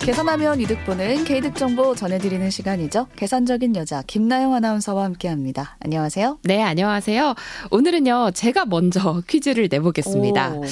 계산하면 이득 보는 개이득 정보 전해드리는 시간이죠. 계산적인 여자 김나영 아나운서와 함께합니다. 안녕하세요. 네, 안녕하세요. 오늘은요 제가 먼저 퀴즈를 내보겠습니다. 오.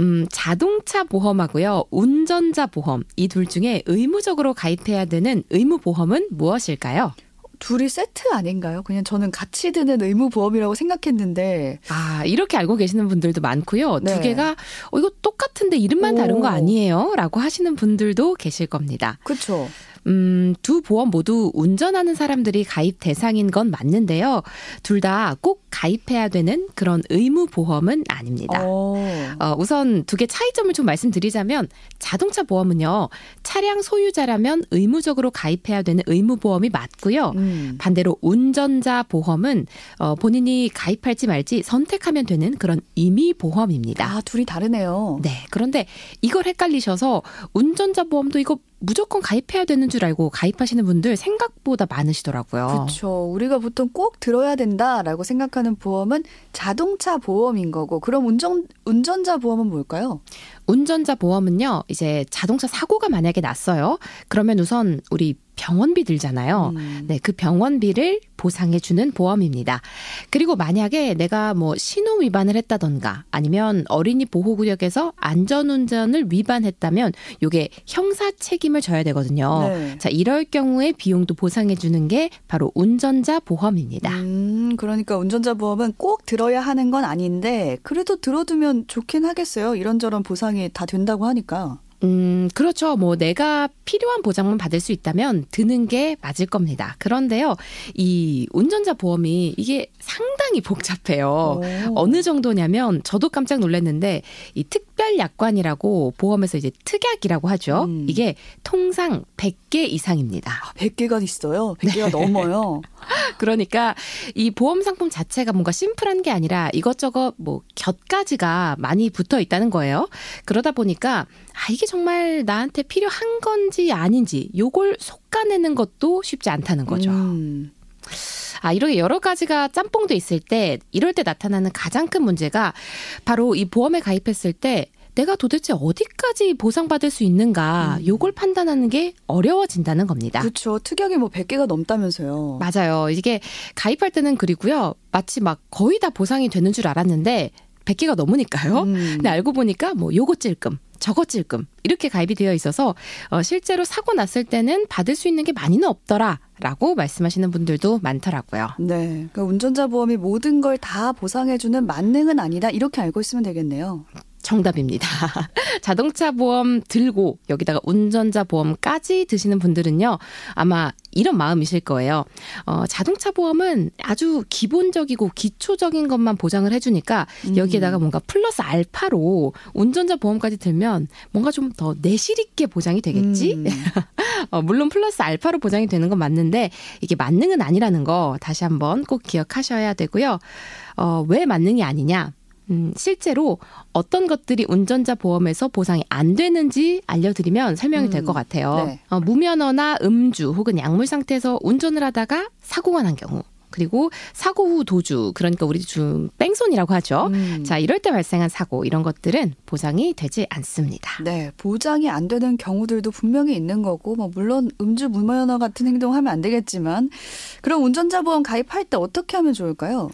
음, 자동차 보험하고요 운전자 보험 이 둘 중에 의무적으로 가입해야 되는 의무 보험은 무엇일까요? 둘이 세트 아닌가요? 그냥 저는 같이 드는 의무 보험이라고 생각했는데 아 이렇게 알고 계시는 분들도 많고요. 네. 두 개가 어 이거 똑같은데 이름만 다른 거 오. 아니에요?라고 하시는 분들도 계실 겁니다. 그쵸? 음, 두 보험 모두 운전하는 사람들이 가입 대상인 건 맞는데요. 둘 다 꼭 가입해야 되는 그런 의무 보험은 아닙니다. 어. 어, 우선 두 개 차이점을 좀 말씀드리자면 자동차 보험은요. 차량 소유자라면 의무적으로 가입해야 되는 의무 보험이 맞고요. 음. 반대로 운전자 보험은 어, 본인이 가입할지 말지 선택하면 되는 그런 임의 보험입니다. 아, 둘이 다르네요. 네. 그런데 이걸 헷갈리셔서 운전자 보험도 이거 무조건 가입해야 되는 줄 알고 가입하시는 분들 생각보다 많으시더라고요. 그렇죠. 우리가 보통 꼭 들어야 된다라고 생각하는 보험은 자동차 보험인 거고, 그럼 운전 운전자 보험은 뭘까요? 운전자 보험은요, 이제 자동차 사고가 만약에 났어요. 그러면 우선 우리 병원비 들잖아요. 음. 네, 그 병원비를 보상해 주는 보험입니다. 그리고 만약에 내가 뭐 신호 위반을 했다던가 아니면 어린이 보호 구역에서 안전 운전을 위반했다면 요게 형사 책임을 져야 되거든요. 네. 자, 이럴 경우에 비용도 보상해 주는 게 바로 운전자 보험입니다. 음, 그러니까 운전자 보험은 꼭 들어야 하는 건 아닌데 그래도 들어두면 좋긴 하겠어요. 이런저런 보상이 다 된다고 하니까. 음, 그렇죠. 뭐 내가 필요한 보장만 받을 수 있다면 드는 게 맞을 겁니다. 그런데요, 이 운전자 보험이 이게 상당히 복잡해요. 오. 어느 정도냐면 저도 깜짝 놀랐는데 이 특별 약관이라고 보험에서 이제 특약이라고 하죠. 음. 이게 통상 100개 이상입니다. 아, 100개가 있어요. 100개가 넘어요. 그러니까 이 보험 상품 자체가 뭔가 심플한 게 아니라 이것저것 뭐 곁가지가 많이 붙어 있다는 거예요. 그러다 보니까 아 이게 정말 나한테 필요한 건지 아닌지 요걸 속가내는 것도 쉽지 않다는 거죠. 음. 아, 이렇게 여러 가지가 짬뽕돼 있을 때 이럴 때 나타나는 가장 큰 문제가 바로 이 보험에 가입했을 때 내가 도대체 어디까지 보상받을 수 있는가 음. 요걸 판단하는 게 어려워진다는 겁니다. 그렇죠. 특약이 뭐 100개가 넘다면서요. 맞아요. 이게 가입할 때는 그리고요. 마치 막 거의 다 보상이 되는 줄 알았는데 100개가 넘으니까요. 음. 근데 알고 보니까 뭐 요거 찔끔, 저거 찔끔 이렇게 가입이 되어 있어서 어, 실제로 사고 났을 때는 받을 수 있는 게 많이는 없더라 라고 말씀하시는 분들도 많더라고요. 네. 그러니까 운전자 보험이 모든 걸 다 보상해주는 만능은 아니다. 이렇게 알고 있으면 되겠네요. 정답입니다. 자동차 보험 들고 여기다가 운전자 보험까지 드시는 분들은요, 아마 이런 마음이실 거예요. 어, 자동차 보험은 아주 기본적이고 기초적인 것만 보장을 해주니까 음. 여기에다가 뭔가 플러스 알파로 운전자 보험까지 들면 뭔가 좀 더 내실 있게 보장이 되겠지? 음. 어, 물론 플러스 알파로 보장이 되는 건 맞는데 이게 만능은 아니라는 거 다시 한번 꼭 기억하셔야 되고요. 어, 왜 만능이 아니냐? 음, 실제로 어떤 것들이 운전자 보험에서 보상이 안 되는지 알려드리면 설명이 될 음, 것 같아요. 네. 어, 무면허나 음주 혹은 약물 상태에서 운전을 하다가 사고가 난 경우, 그리고 사고 후 도주, 그러니까 우리 좀 뺑손이라고 하죠. 음. 자, 이럴 때 발생한 사고, 이런 것들은 보상이 되지 않습니다. 네, 보장이 안 되는 경우들도 분명히 있는 거고, 뭐 물론 음주 무면허 같은 행동하면 안 되겠지만, 그럼 운전자 보험 가입할 때 어떻게 하면 좋을까요?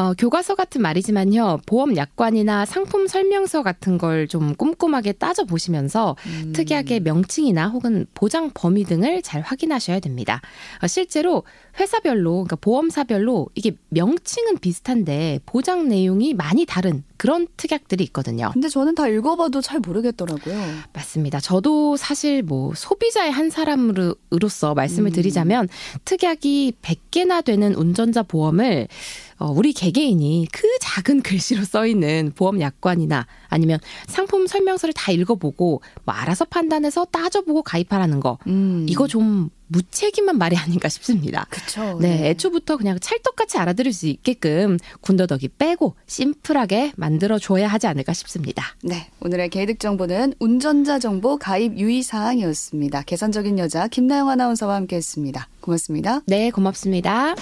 어, 교과서 같은 말이지만요. 보험 약관이나 상품 설명서 같은 걸 좀 꼼꼼하게 따져 보시면서 음. 특약의 명칭이나 혹은 보장 범위 등을 잘 확인하셔야 됩니다. 어, 실제로 회사별로 그러니까 보험사별로 이게 명칭은 비슷한데 보장 내용이 많이 다른 그런 특약들이 있거든요. 근데 저는 다 읽어봐도 잘 모르겠더라고요. 맞습니다. 저도 사실 뭐 소비자의 한 사람으로서 말씀을 음. 드리자면 특약이 100개나 되는 운전자 보험을 어, 우리 개개인이 그 작은 글씨로 써 있는 보험 약관이나 아니면 상품 설명서를 다 읽어보고 뭐 알아서 판단해서 따져보고 가입하라는 거 음. 이거 좀 무책임한 말이 아닌가 싶습니다. 그쵸. 네, 애초부터 그냥 찰떡같이 알아들을 수 있게끔 군더더기 빼고 심플하게 만들어 줘야 하지 않을까 싶습니다. 네, 오늘의 개이득 정보는 운전자 정보 가입 유의 사항이었습니다. 계산적인 여자 김나영 아나운서와 함께했습니다. 고맙습니다. 네, 고맙습니다.